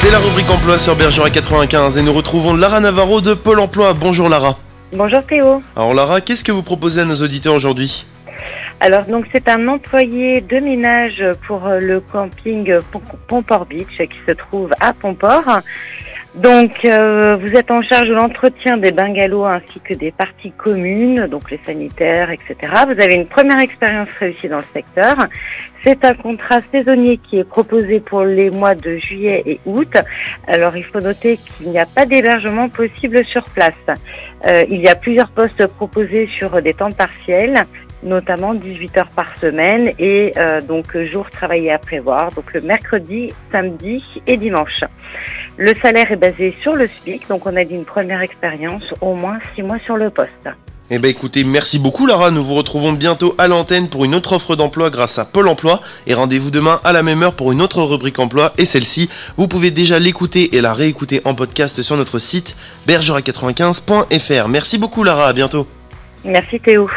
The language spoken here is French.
C'est la rubrique emploi sur Bergerac 95 et nous retrouvons Lara Navarro de Pôle emploi. Bonjour Lara. Bonjour Théo. Alors Lara, qu'est-ce que vous proposez à nos auditeurs aujourd'hui? Alors donc c'est un employé de ménage pour le camping Pom- Pomport Beach qui se trouve à Pomport. Donc euh, vous êtes en charge de l'entretien des bungalows ainsi que des parties communes, donc les sanitaires, etc. Vous avez une première expérience réussie dans le secteur. C'est un contrat saisonnier qui est proposé pour les mois de juillet et août. Alors il faut noter qu'il n'y a pas d'hébergement possible sur place. Euh, il y a plusieurs postes proposés sur des temps partiels notamment 18 heures par semaine et euh, donc jours travaillés à prévoir, donc le mercredi, samedi et dimanche. Le salaire est basé sur le SPIC, donc on a dit une première expérience, au moins 6 mois sur le poste. Eh ben écoutez, merci beaucoup Lara, nous vous retrouvons bientôt à l'antenne pour une autre offre d'emploi grâce à Pôle emploi et rendez-vous demain à la même heure pour une autre rubrique emploi et celle-ci, vous pouvez déjà l'écouter et la réécouter en podcast sur notre site bergerac95.fr. Merci beaucoup Lara, à bientôt. Merci Théo.